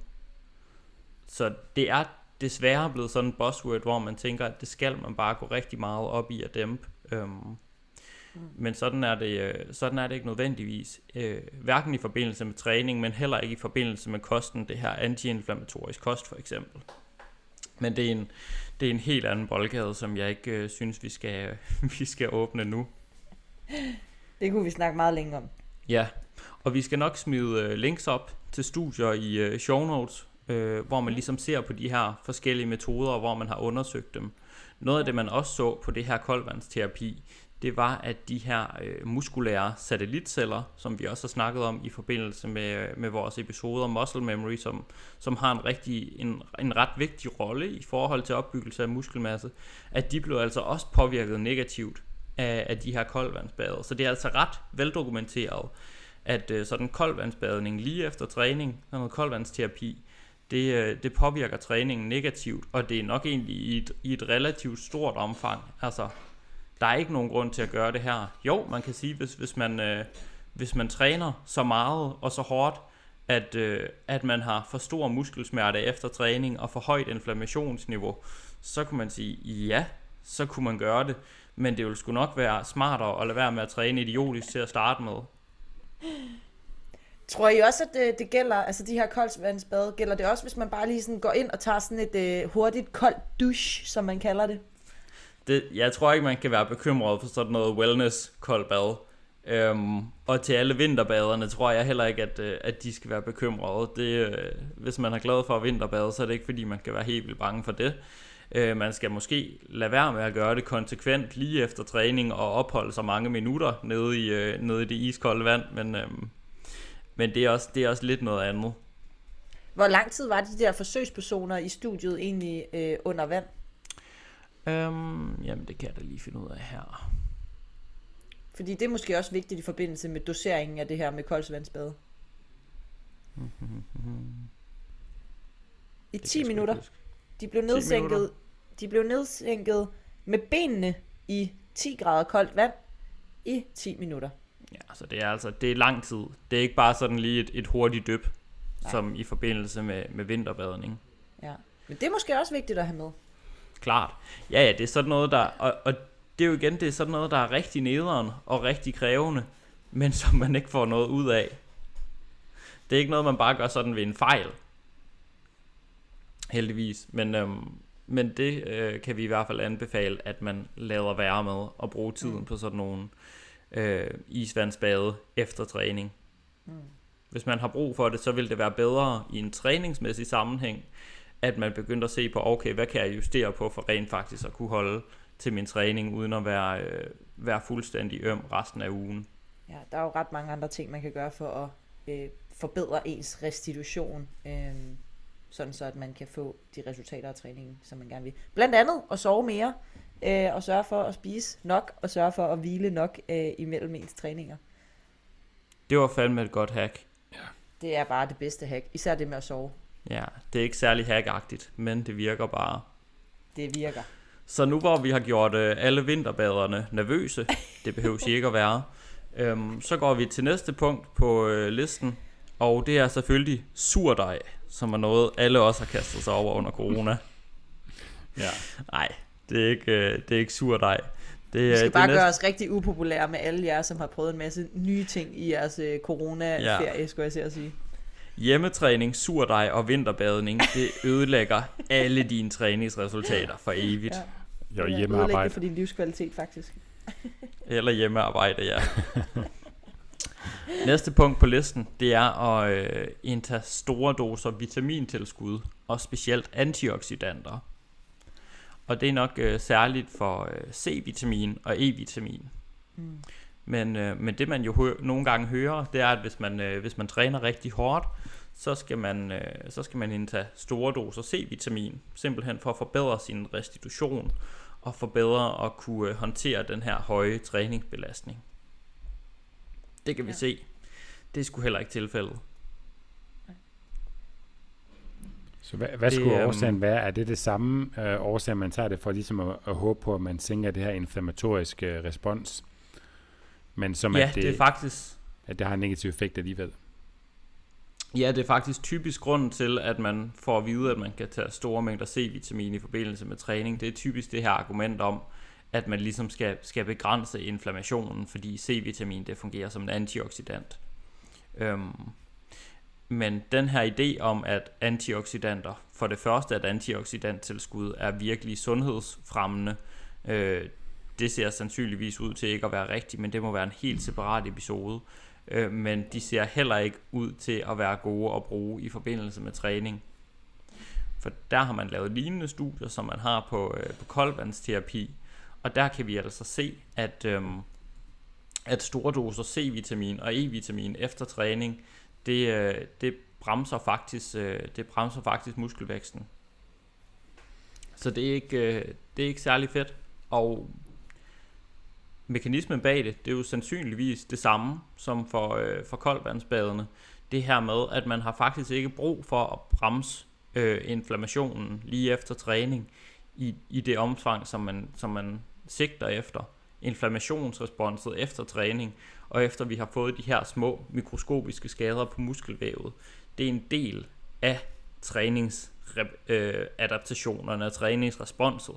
så det er desværre blevet sådan en buzzword, hvor man tænker, at det skal man bare gå rigtig meget op i at dæmpe. Øhm, mm. Men sådan er, det, øh, sådan er det ikke nødvendigvis. Øh, hverken i forbindelse med træning, men heller ikke i forbindelse med kosten, det her antiinflammatorisk kost for eksempel. Men det er en, det er en helt anden boldgade, som jeg ikke øh, synes, vi skal, vi skal åbne nu. Det kunne vi snakke meget længere om. Ja, og vi skal nok smide øh, links op til studier i øh, show notes, øh, hvor man ligesom ser på de her forskellige metoder, hvor man har undersøgt dem. Noget af det, man også så på det her koldvandsterapi, det var, at de her øh, muskulære satellitceller, som vi også har snakket om i forbindelse med, øh, med vores episode om muscle memory, som, som har en, rigtig, en, en ret vigtig rolle i forhold til opbyggelse af muskelmasse, at de blev altså også påvirket negativt af, af de her koldvandsbader. Så det er altså ret veldokumenteret, at øh, sådan koldvandsbadning lige efter træning, sådan noget koldvandsterapi, det, øh, det påvirker træningen negativt, og det er nok egentlig i et, i et relativt stort omfang. Altså, der er ikke nogen grund til at gøre det her. Jo, man kan sige, hvis, hvis, man, øh, hvis man træner så meget og så hårdt, at, øh, at man har for stor muskelsmerte efter træning og for højt inflammationsniveau, så kunne man sige, ja, så kunne man gøre det. Men det ville sgu nok være smartere at lade være med at træne idiotisk til at starte med. Tror I også, at det, det gælder, altså de her koldsvandsbade, gælder det også, hvis man bare lige sådan går ind og tager sådan et øh, hurtigt koldt douche, som man kalder det? det? Jeg tror ikke, man kan være bekymret for sådan noget wellness koldt bad. Øhm, og til alle vinterbaderne tror jeg heller ikke, at, øh, at de skal være bekymrede. Det, øh, hvis man er glad for at vinterbade, så er det ikke fordi, man kan være helt vildt bange for det. Øh, man skal måske lade være med at gøre det konsekvent lige efter træning og opholde sig mange minutter nede i, øh, nede i det iskolde vand, men, øh, men det, er også, det er også lidt noget andet. Hvor lang tid var de der forsøgspersoner i studiet egentlig øh, under vand? Øhm, jamen, det kan jeg da lige finde ud af her. Fordi det er måske også vigtigt i forbindelse med doseringen af det her med koldsvandsbade. I 10 minutter. De blev nedsænket, de blev nedsænket med benene i 10 grader koldt vand i 10 minutter. Ja, så det er altså det er lang tid. Det er ikke bare sådan lige et, et hurtigt dyb, Nej. som i forbindelse med, med vinterbadning. Ja, men det er måske også vigtigt at have med. Klart. Ja, ja, det er sådan noget, der... Og, og det er jo igen, det er sådan noget, der er rigtig nederen og rigtig krævende, men som man ikke får noget ud af. Det er ikke noget, man bare gør sådan ved en fejl. Heldigvis. Men, øhm, men det øh, kan vi i hvert fald anbefale, at man lader være med at bruge tiden mm. på sådan nogle øh, isvandsbade efter træning. Mm. Hvis man har brug for det, så vil det være bedre i en træningsmæssig sammenhæng, at man begynder at se på, okay, hvad kan jeg justere på for rent faktisk at kunne holde til min træning, uden at være, øh, være fuldstændig øm resten af ugen. Ja, der er jo ret mange andre ting, man kan gøre for at øh, forbedre ens restitution, øh, sådan så at man kan få de resultater af træningen, som man gerne vil. Blandt andet at sove mere, øh, og sørge for at spise nok, og sørge for at hvile nok øh, imellem ens træninger. Det var fandme et godt hack. Ja. Det er bare det bedste hack, især det med at sove. Ja, det er ikke særlig hackagtigt, men det virker bare. Det virker. Så nu hvor vi har gjort øh, alle vinterbaderne nervøse, det behøver ikke at være, øhm, så går vi til næste punkt på øh, listen, og det er selvfølgelig surdej, som er noget, alle også har kastet sig over under corona. ja. Nej, det er ikke, øh, det er ikke surdej. Det, vi skal det bare næste... gøre os rigtig upopulære med alle jer, som har prøvet en masse nye ting i jeres øh, corona-ferie, ja. skulle jeg se at sige. Hjemmetræning, surdej og vinterbadning, det ødelægger alle dine træningsresultater for evigt. Ja. Jo, hjemmearbejde. for din livskvalitet, faktisk. Eller hjemmearbejde, ja. Næste punkt på listen, det er at øh, indtage store doser vitamintilskud, og specielt antioxidanter. Og det er nok øh, særligt for øh, C-vitamin og E-vitamin. Mm. Men, øh, men det man jo hø- nogle gange hører, det er, at hvis man, øh, hvis man træner rigtig hårdt, så skal man, øh, så skal man indtage store doser C-vitamin, simpelthen for at forbedre sin restitution og forbedre at kunne øh, håndtere den her høje træningsbelastning. Det kan vi ja. se. Det er sgu heller ikke tilfældet. Så hvad, hvad skulle det, årsagen være? Er det det samme øh, årsag, man tager det for ligesom at, at håbe på, at man sænker det her inflammatoriske øh, respons? Men som ja, at det, det er faktisk... At det har en negativ effekt alligevel. Ja, det er faktisk typisk grunden til, at man får at vide, at man kan tage store mængder C-vitamin i forbindelse med træning. Det er typisk det her argument om, at man ligesom skal, skal begrænse inflammationen, fordi C-vitamin det fungerer som en antioxidant. Øhm, men den her idé om, at antioxidanter, for det første, at antioxidanttilskud er virkelig sundhedsfremmende, øh, det ser sandsynligvis ud til ikke at være rigtigt, men det må være en helt separat episode. Øh, men de ser heller ikke ud til at være gode at bruge i forbindelse med træning. For der har man lavet lignende studier, som man har på, øh, på koldvandsterapi, og der kan vi altså se, at, øhm, at store doser C-vitamin og E-vitamin efter træning, det, øh, det bremser faktisk, øh, det bremser faktisk muskelvæksten. Så det er ikke, øh, det er ikke særlig fedt. Og mekanismen bag det, det er jo sandsynligvis det samme som for, øh, for koldvandsbadene. Det her med, at man har faktisk ikke brug for at bremse øh, inflammationen lige efter træning i, i det omfang, som man, som man sigter efter. Inflammationsresponset efter træning, og efter vi har fået de her små mikroskopiske skader på muskelvævet. Det er en del af træningsadaptationerne øh, og træningsresponset.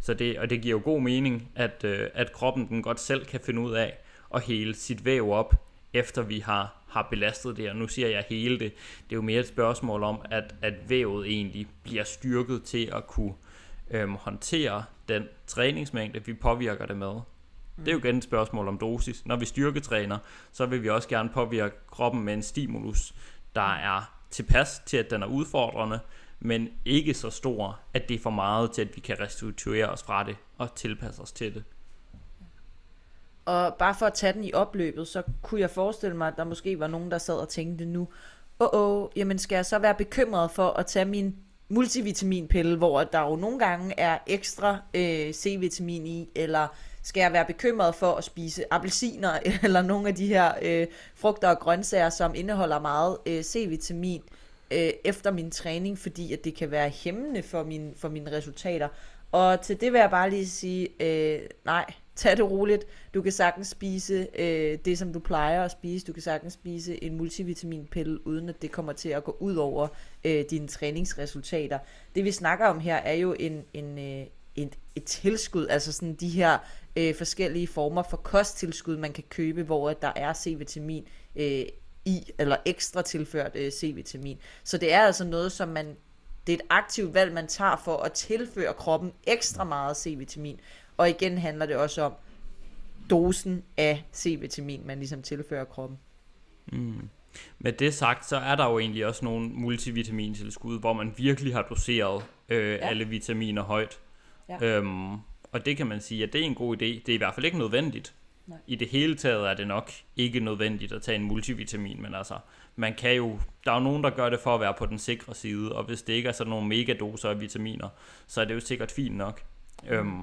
Så det, og det giver jo god mening, at, øh, at kroppen den godt selv kan finde ud af at hele sit væv op, efter vi har, har belastet det. Og nu siger jeg hele det. Det er jo mere et spørgsmål om, at, at vævet egentlig bliver styrket til at kunne øhm, håndtere den træningsmængde, vi påvirker det med. Det er jo igen et spørgsmål om dosis. Når vi styrketræner, så vil vi også gerne påvirke kroppen med en stimulus, der er tilpas til, at den er udfordrende, men ikke så stor, at det er for meget til, at vi kan restituere os fra det og tilpasse os til det. Og bare for at tage den i opløbet, så kunne jeg forestille mig, at der måske var nogen, der sad og tænkte nu, åh, oh, oh, jamen skal jeg så være bekymret for at tage min multivitaminpille, hvor der jo nogle gange er ekstra øh, C-vitamin i, eller skal jeg være bekymret for at spise appelsiner, eller nogle af de her øh, frugter og grøntsager, som indeholder meget øh, C-vitamin øh, efter min træning, fordi at det kan være hæmmende for, min, for mine resultater. Og til det vil jeg bare lige sige, øh, nej, tag det roligt. Du kan sagtens spise øh, det, som du plejer at spise. Du kan sagtens spise en multivitaminpille, uden at det kommer til at gå ud over øh, dine træningsresultater. Det vi snakker om her er jo en, en, øh, et, et tilskud, altså sådan de her øh, forskellige former for kosttilskud, man kan købe, hvor der er C-vitamin øh, i, eller ekstra tilført øh, C-vitamin. Så det er altså noget, som man, det er et aktivt valg, man tager for at tilføre kroppen ekstra meget C-vitamin. Og igen handler det også om dosen af C-vitamin, man ligesom tilfører kroppen. Mm. Med det sagt, så er der jo egentlig også nogle multivitamintilskud, hvor man virkelig har doseret øh, ja. alle vitaminer højt. Ja. Øhm, og det kan man sige, at det er en god idé. Det er i hvert fald ikke nødvendigt. Nej. I det hele taget er det nok ikke nødvendigt at tage en multivitamin, men altså, man kan jo, der er jo nogen, der gør det for at være på den sikre side, og hvis det ikke er sådan nogle megadoser af vitaminer, så er det jo sikkert fint nok. Øhm,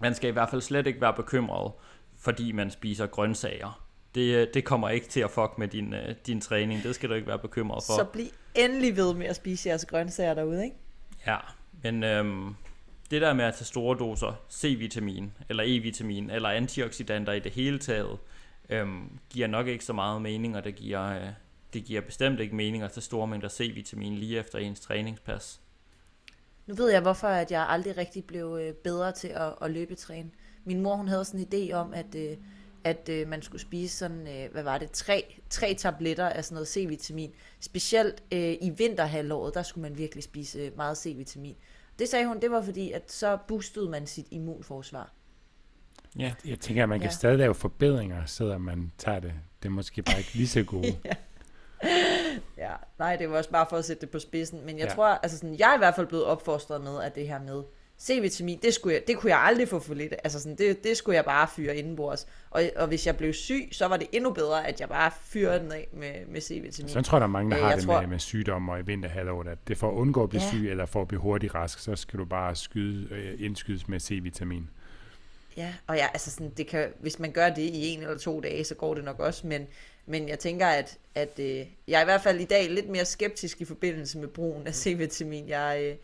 man skal i hvert fald slet ikke være bekymret, fordi man spiser grøntsager. Det, det kommer ikke til at fuck med din, uh, din træning. Det skal du ikke være bekymret for. Så bliv endelig ved med at spise jeres grøntsager derude, ikke? Ja, men øhm, det der med at tage store doser C-vitamin, eller E-vitamin, eller antioxidanter i det hele taget, øhm, giver nok ikke så meget mening, og det giver, øh, det giver bestemt ikke mening at tage store mængder C-vitamin lige efter ens træningspas. Nu ved jeg, hvorfor at jeg aldrig rigtig blev øh, bedre til at, at løbetræne. Min mor hun havde sådan en idé om, at, øh, at øh, man skulle spise sådan, øh, hvad var det, tre, tre tabletter af sådan noget C-vitamin. Specielt øh, i vinterhalvåret, der skulle man virkelig spise meget C-vitamin. Det sagde hun, det var fordi, at så boostede man sit immunforsvar. Ja. Jeg tænker, at man kan ja. stadig lave forbedringer, selvom man tager det. Det er måske bare ikke lige så gode. ja. Nej, det var også bare for at sætte det på spidsen. Men jeg ja. tror, altså sådan, jeg er i hvert fald blevet opfostret med, at det her med C-vitamin, det, skulle jeg, det kunne jeg aldrig få for lidt. Altså sådan, det, det skulle jeg bare fyre indenbords. Og, og hvis jeg blev syg, så var det endnu bedre, at jeg bare fyrede den af med, med C-vitamin. Så jeg tror, der er mange, der øh, har det tror... med, med sygdomme og i vinterhalvåret, at det for at undgå at blive ja. syg, eller for at blive hurtigt rask, så skal du bare skyde, øh, indskydes med C-vitamin. Ja, og ja, altså sådan, det kan, hvis man gør det i en eller to dage, så går det nok også, men, men jeg tænker, at, at øh, jeg er i hvert fald i dag lidt mere skeptisk i forbindelse med brugen af C-vitamin. Jeg, øh,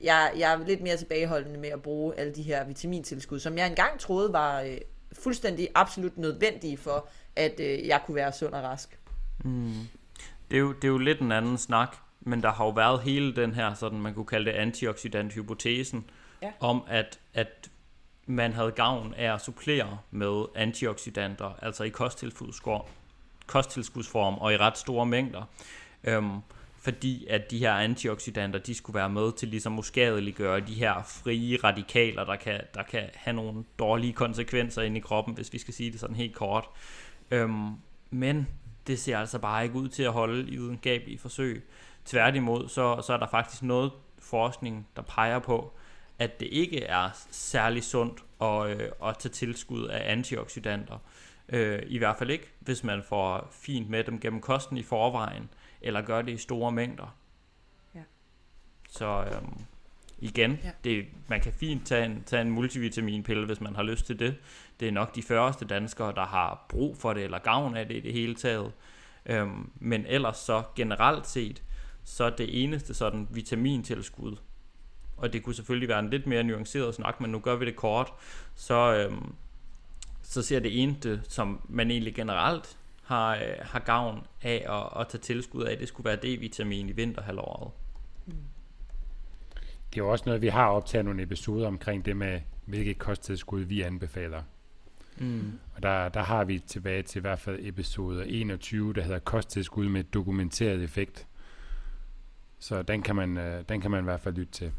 jeg, jeg er lidt mere tilbageholdende med at bruge alle de her vitamintilskud, som jeg engang troede var øh, fuldstændig absolut nødvendige for, at øh, jeg kunne være sund og rask. Mm. Det, er jo, det er jo lidt en anden snak, men der har jo været hele den her, sådan man kunne kalde det antioxidant-hypotesen, ja. om at, at man havde gavn af at supplere med antioxidanter, altså i kosttilskudsform og i ret store mængder. Øhm, fordi at de her antioxidanter, de skulle være med til ligesom at skadeliggøre de her frie radikaler, der kan, der kan have nogle dårlige konsekvenser ind i kroppen, hvis vi skal sige det sådan helt kort. Øhm, men det ser altså bare ikke ud til at holde i videnskabelige forsøg. Tværtimod, så, så er der faktisk noget forskning, der peger på, at det ikke er særlig sundt at, øh, at tage tilskud af antioxidanter. Øh, I hvert fald ikke, hvis man får fint med dem gennem kosten i forvejen, eller gør det i store mængder. Ja. Så øhm, igen, ja. det, man kan fint tage en, tage en multivitaminpille, hvis man har lyst til det. Det er nok de første danskere, der har brug for det, eller gavn af det i det hele taget. Øhm, men ellers så generelt set, så det eneste sådan vitamintilskud, og det kunne selvfølgelig være en lidt mere nuanceret snak, men nu gør vi det kort, så, øhm, så ser det eneste, som man egentlig generelt har, øh, har gavn af at, at tage tilskud af, det skulle være D-vitamin i vinterhalvåret. Mm. Det er jo også noget, vi har optaget nogle episoder omkring det med, hvilket kosttilskud vi anbefaler. Mm. Og der, der har vi tilbage til i hvert fald episode 21, der hedder kosttilskud med dokumenteret effekt. Så den kan man, øh, den kan man i hvert fald lytte til.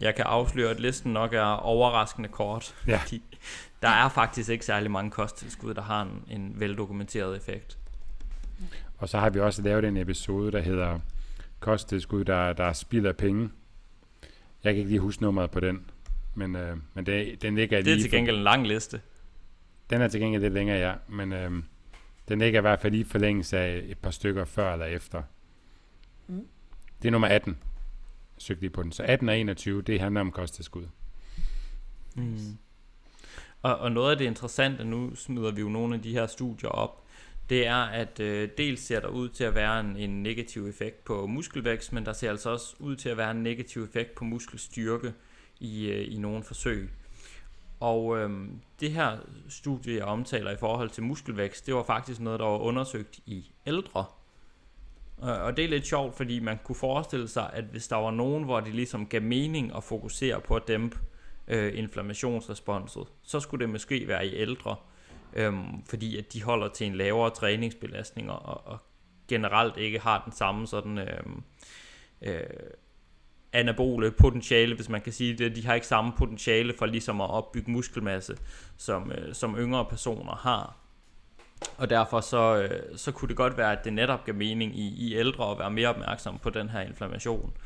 Jeg kan afsløre, at listen nok er overraskende kort. Ja. Der er faktisk ikke særlig mange kosttilskud, der har en, en veldokumenteret effekt. Og så har vi også lavet en episode, der hedder kosttilskud, der, der spilder penge. Jeg kan ikke lige huske nummeret på den, men, øh, men det, den ligger Det er lige til gengæld en lang liste. Den er til gengæld lidt længere, ja, men øh, den ligger i hvert fald lige forlængelse af et par stykker før eller efter. Mm. Det er nummer 18, søgte lige på den. Så 18 og 21, det handler om kosttilskud. Mm. Og, og noget af det interessante, nu smider vi jo nogle af de her studier op, det er, at øh, dels ser der ud til at være en, en negativ effekt på muskelvækst, men der ser altså også ud til at være en negativ effekt på muskelstyrke i, øh, i nogle forsøg. Og øh, det her studie, jeg omtaler i forhold til muskelvækst, det var faktisk noget, der var undersøgt i ældre. Og det er lidt sjovt, fordi man kunne forestille sig, at hvis der var nogen, hvor det ligesom gav mening at fokusere på at dæmpe øh, inflammationsresponset, så skulle det måske være i ældre, øh, fordi at de holder til en lavere træningsbelastning og, og generelt ikke har den samme sådan øh, øh, anabole potentiale, hvis man kan sige det. De har ikke samme potentiale for ligesom at opbygge muskelmasse, som, øh, som yngre personer har. Og derfor så, øh, så kunne det godt være, at det netop gav mening i, i ældre at være mere opmærksom på den her inflammation.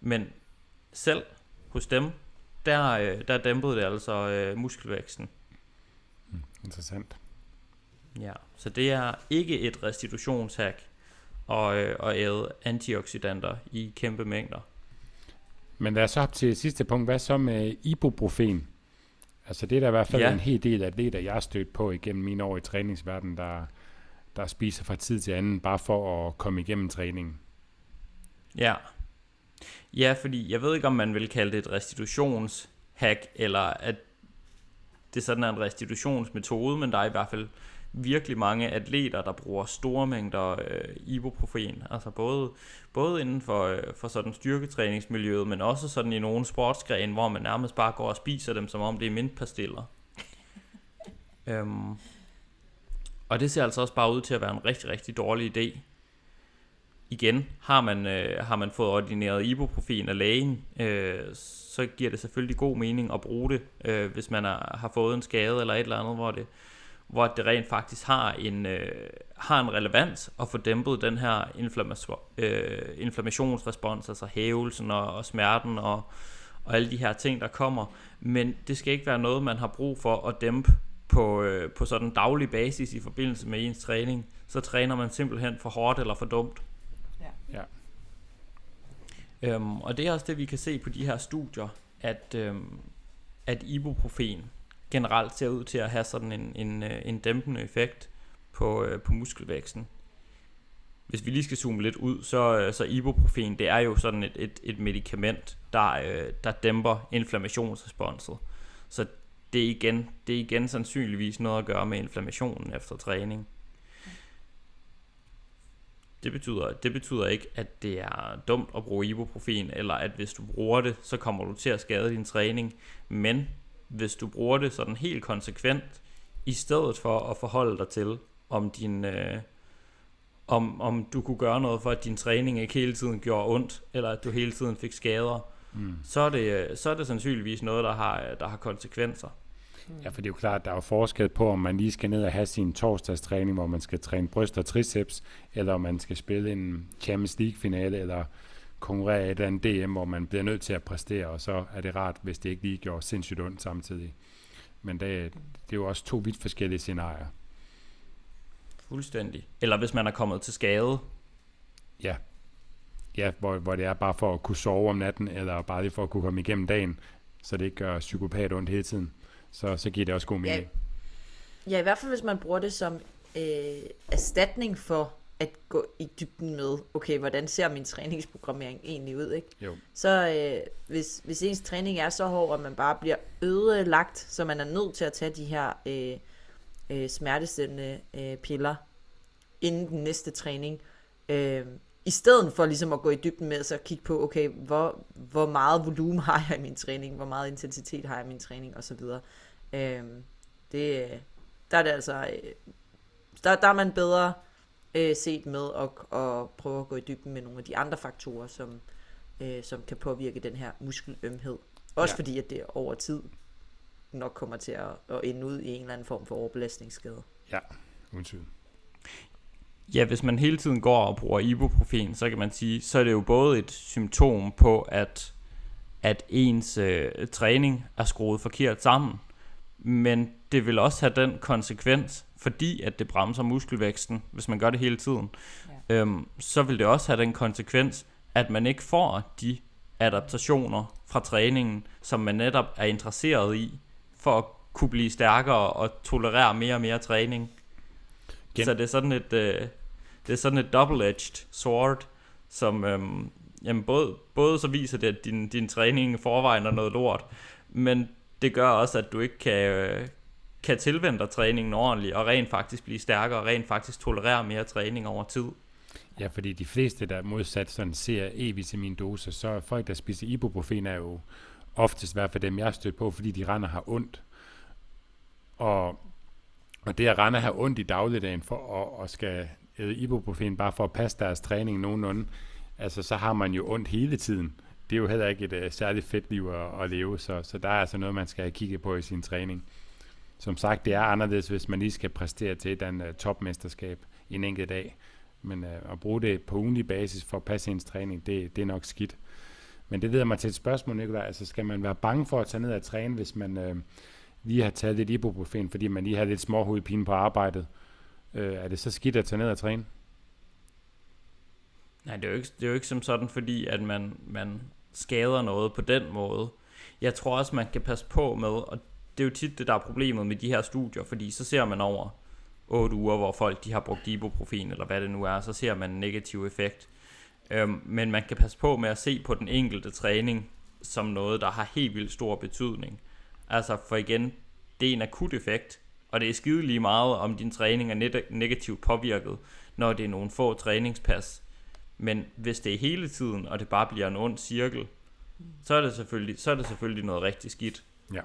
Men selv hos dem, der, øh, der dæmpede det altså øh, muskelvæksten. Interessant. Ja, så det er ikke et restitutionshack og, øh, og æde antioxidanter i kæmpe mængder. Men lad os så op til sidste punkt. Hvad så med ibuprofen? Altså det er der i hvert fald Ja. en hel del atleter, jeg har stødt på igennem mine år i træningsverdenen, der, der spiser fra tid til anden, bare for at komme igennem træningen. Ja. Ja, fordi jeg ved ikke, om man vil kalde det et restitutionshack, eller at det sådan er en restitutionsmetode, men der er i hvert fald virkelig mange atleter, der bruger store mængder øh, ibuprofen, altså både, både inden for, øh, for sådan styrketræningsmiljøet, men også sådan i nogle sportsgrene, hvor man nærmest bare går og spiser dem, som om det er mintpastiller. øhm, og det ser altså også bare ud til at være en rigtig, rigtig dårlig idé. Igen, har man, øh, har man fået ordineret ibuprofen af lægen, øh, så giver det selvfølgelig god mening at bruge det, øh, hvis man er, har fået en skade eller et eller andet, hvor det, hvor det rent faktisk har en, øh, har en relevans at få dæmpet den her inflammation, øh, inflammationsrespons, altså hævelsen og, og smerten og, og alle de her ting, der kommer. Men det skal ikke være noget, man har brug for at dæmpe på, øh, på sådan en daglig basis i forbindelse med ens træning. Så træner man simpelthen for hårdt eller for dumt. Øhm, og det er også det, vi kan se på de her studier, at, øhm, at ibuprofen generelt ser ud til at have sådan en, en, øh, en dæmpende effekt på, øh, på muskelvæksten. Hvis vi lige skal zoome lidt ud, så, øh, så ibuprofen, det er jo sådan et, et, et medicament, der, øh, der dæmper inflammationsresponset. Så det er, igen, det er igen sandsynligvis noget at gøre med inflammationen efter træning. Det betyder, det betyder ikke, at det er dumt at bruge ibuprofen, eller at hvis du bruger det, så kommer du til at skade din træning. Men hvis du bruger det sådan helt konsekvent, i stedet for at forholde dig til, om din... Øh, om, om du kunne gøre noget for, at din træning ikke hele tiden gjorde ondt, eller at du hele tiden fik skader, Mm. så er det, så er det sandsynligvis noget, der har, der har konsekvenser. Ja, for det er jo klart, at der er jo forskel på, om man lige skal ned og have sin torsdagstræning, hvor man skal træne bryst og triceps, eller om man skal spille en Champions League-finale, eller konkurrere i andet DM, hvor man bliver nødt til at præstere, og så er det rart, hvis det ikke lige gjorde sindssygt ondt samtidig. Men det, det er jo også to vidt forskellige scenarier. Fuldstændig. Eller hvis man er kommet til skade. Ja, ja hvor, hvor det er bare for at kunne sove om natten, eller bare lige for at kunne komme igennem dagen, så det ikke gør psykopat ondt hele tiden. Så, så giver det også god mening. Ja, i hvert fald hvis man bruger det som øh, erstatning for at gå i dybden med, okay, hvordan ser min træningsprogrammering egentlig ud, ikke? Jo. Så øh, hvis, hvis ens træning er så hård, at man bare bliver ødelagt, så man er nødt til at tage de her øh, øh, smertestillende øh, piller inden den næste træning, øh, i stedet for ligesom at gå i dybden med, så at kigge på, okay, hvor, hvor meget volumen har jeg i min træning, hvor meget intensitet har jeg i min træning, osv. Øh, det, der er det altså, øh, der, der er man bedre øh, set med at, at prøve at gå i dybden med nogle af de andre faktorer, som, øh, som kan påvirke den her muskelømhed. Også ja. fordi, at det over tid nok kommer til at, at ende ud i en eller anden form for overbelastningsskade. Ja, uden tvivl. Ja, hvis man hele tiden går og bruger ibuprofen, så kan man sige, så er det jo både et symptom på, at, at ens øh, træning er skruet forkert sammen, men det vil også have den konsekvens, fordi at det bremser muskelvæksten, hvis man gør det hele tiden, ja. øhm, så vil det også have den konsekvens, at man ikke får de adaptationer fra træningen, som man netop er interesseret i, for at kunne blive stærkere og tolerere mere og mere træning. Gen- så det er sådan et, øh, det er sådan et double-edged sword, som øhm, jamen både, både så viser det, at din, din træning i forvejen er noget lort, men det gør også, at du ikke kan, øh, kan tilvende dig træningen ordentligt, og rent faktisk blive stærkere, og rent faktisk tolerere mere træning over tid. Ja, fordi de fleste, der modsat sådan ser E-vitamin doser, så folk, der spiser ibuprofen, er jo oftest i hvert fald dem, jeg stødt på, fordi de render har ondt. Og, og det at rende har ondt i dagligdagen for at, og skal æde ibuprofen bare for at passe deres træning nogenlunde, altså så har man jo ondt hele tiden. Det er jo heller ikke et uh, særligt fedt liv at, at leve, så, så der er altså noget, man skal have kigget på i sin træning. Som sagt, det er anderledes, hvis man lige skal præstere til et uh, topmesterskab i en enkelt dag. Men uh, at bruge det på ugenlig basis for at passe ens træning, det, det er nok skidt. Men det leder mig til et spørgsmål, Nicolaj. Altså, skal man være bange for at tage ned og træne, hvis man uh, lige har taget lidt ibuprofen, fordi man lige har lidt småhovedpine på arbejdet? Øh, er det så skidt at tage ned og træne? Nej, det er jo ikke, det er jo ikke som sådan, fordi at man, man skader noget på den måde. Jeg tror også, man kan passe på med, og det er jo tit det, der er problemet med de her studier, fordi så ser man over 8 uger, hvor folk de har brugt ibuprofen, eller hvad det nu er, så ser man en negativ effekt. Øhm, men man kan passe på med at se på den enkelte træning som noget, der har helt vildt stor betydning. Altså for igen, det er en akut effekt, og det er skide lige meget, om din træning er negativt påvirket, når det er nogle få træningspas. Men hvis det er hele tiden, og det bare bliver en ond cirkel, så er det selvfølgelig, så er det selvfølgelig noget rigtig skidt. Ja.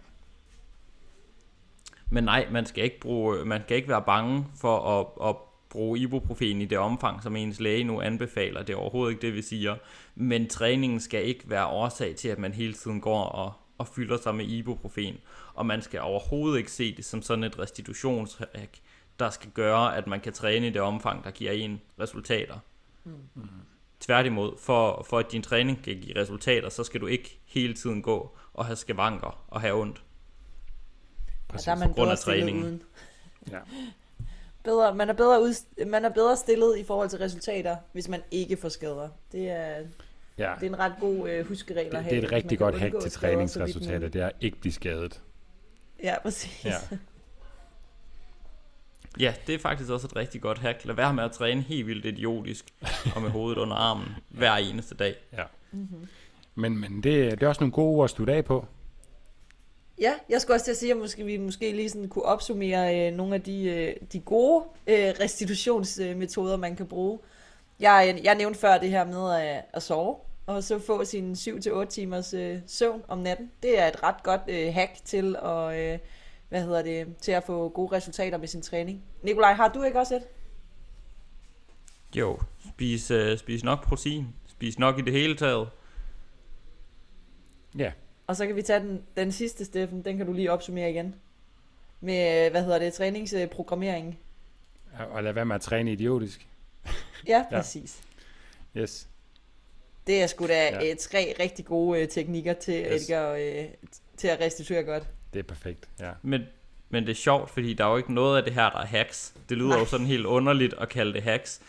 Men nej, man skal ikke, bruge, man skal ikke være bange for at, at bruge ibuprofen i det omfang, som ens læge nu anbefaler. Det er overhovedet ikke det, vi siger. Men træningen skal ikke være årsag til, at man hele tiden går og, og fylder sig med ibuprofen. Og man skal overhovedet ikke se det som sådan et restitutionshack, der skal gøre, at man kan træne i det omfang, der giver en resultater. Mm. Tværtimod, for, for at din træning kan give resultater, så skal du ikke hele tiden gå og have skavanker og have ondt. Præcis. Og der er man bedre stillet uden. Ja. Bedre, man, er bedre ud, man er bedre stillet i forhold til resultater, hvis man ikke får skader. Det er, ja. det er en ret god øh, huskeregel at have. Det er et rigtig godt hack til træningsresultater, det er at ikke blive skadet. Ja, præcis. Ja. Ja, det er faktisk også et rigtig godt hack. Lad være med at træne helt vildt idiotisk og med hovedet under armen hver eneste dag. Ja. Mm-hmm. Men, men det, det er også nogle gode ord at slutte af på. Ja, jeg skulle også til at sige, at måske, vi måske lige sådan kunne opsummere øh, nogle af de, øh, de gode øh, restitutionsmetoder, man kan bruge. Jeg, jeg nævnte før det her med at, at sove, og så få sin 7-8 timers øh, søvn om natten. Det er et ret godt øh, hack til at... Øh, hvad hedder det, til at få gode resultater med sin træning. Nikolaj, har du ikke også et? Jo, spis, uh, spis nok protein, spis nok i det hele taget. Ja. Og så kan vi tage den, den sidste, Steffen, den kan du lige opsummere igen. Med, hvad hedder det, træningsprogrammering. Og lad være med at træne idiotisk. ja, præcis. Ja. Yes. Det er sgu da ja. tre rigtig gode uh, teknikker til, yes. Edgar, uh, til at restituere godt. Det er perfekt, ja. Men, men det er sjovt, fordi der er jo ikke noget af det her, der er hacks. Det lyder Nej. jo sådan helt underligt at kalde det hacks.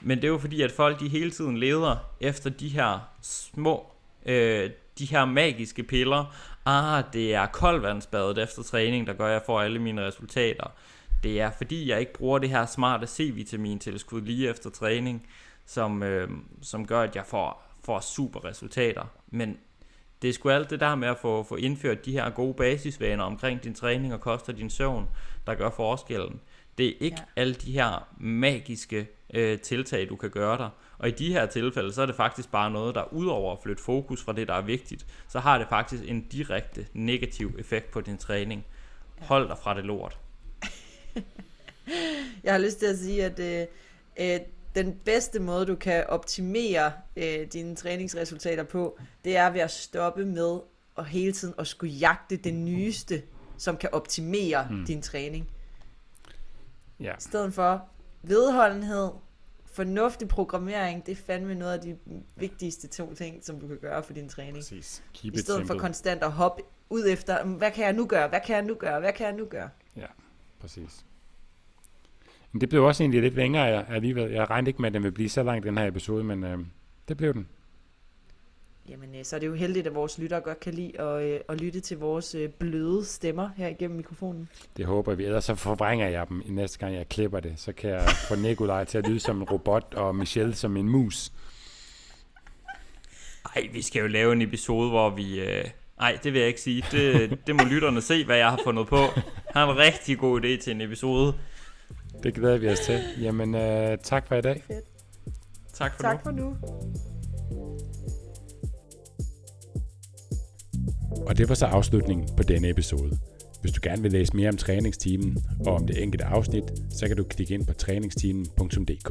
Men det er jo fordi, at folk de hele tiden leder efter de her små, øh, de her magiske piller. Ah, det er koldvandsbadet efter træning, der gør, at jeg får alle mine resultater. Det er fordi, jeg ikke bruger det her smarte C-vitamin tilskud lige efter træning, som, øh, som gør, at jeg får, får super resultater. Men det er sgu alt det der med at få, få indført de her gode basisvaner omkring din træning og kost og din søvn, der gør forskellen. Det er ikke ja. alle de her magiske øh, tiltag, du kan gøre der. Og i de her tilfælde, så er det faktisk bare noget, der udover at flytte fokus fra det, der er vigtigt, så har det faktisk en direkte negativ effekt på din træning. Hold dig fra det lort. Jeg har lyst til at sige, at øh, øh den bedste måde, du kan optimere øh, dine træningsresultater på, det er ved at stoppe med at hele tiden at skulle jagte det nyeste, som kan optimere hmm. din træning. Ja. I stedet for vedholdenhed, fornuftig programmering, det er fandme noget af de vigtigste to ting, som du kan gøre for din træning. Præcis. Keep I stedet for konstant at hoppe ud efter, hvad kan jeg nu gøre, hvad kan jeg nu gøre, hvad kan jeg nu gøre? Præcis. Men det blev også egentlig lidt længere alligevel. Jeg regnede ikke med, at den ville blive så lang, den her episode, men øh, det blev den. Jamen, øh, så er det jo heldigt, at vores lyttere godt kan lide at, øh, at lytte til vores øh, bløde stemmer her igennem mikrofonen. Det håber vi. Ellers så forvrænger jeg dem i næste gang, jeg klipper det. Så kan jeg få Nikolaj til at lyde som en robot, og Michelle som en mus. Ej, vi skal jo lave en episode, hvor vi... Øh... Ej, det vil jeg ikke sige. Det, det må lytterne se, hvad jeg har fundet på. Jeg har en rigtig god idé til en episode. Det glæder vi os til. Jamen, øh, tak for i dag. Tak for Tak nu. for nu. Og det var så afslutningen på denne episode. Hvis du gerne vil læse mere om træningsteamen og om det enkelte afsnit, så kan du klikke ind på træningsteamen.dk.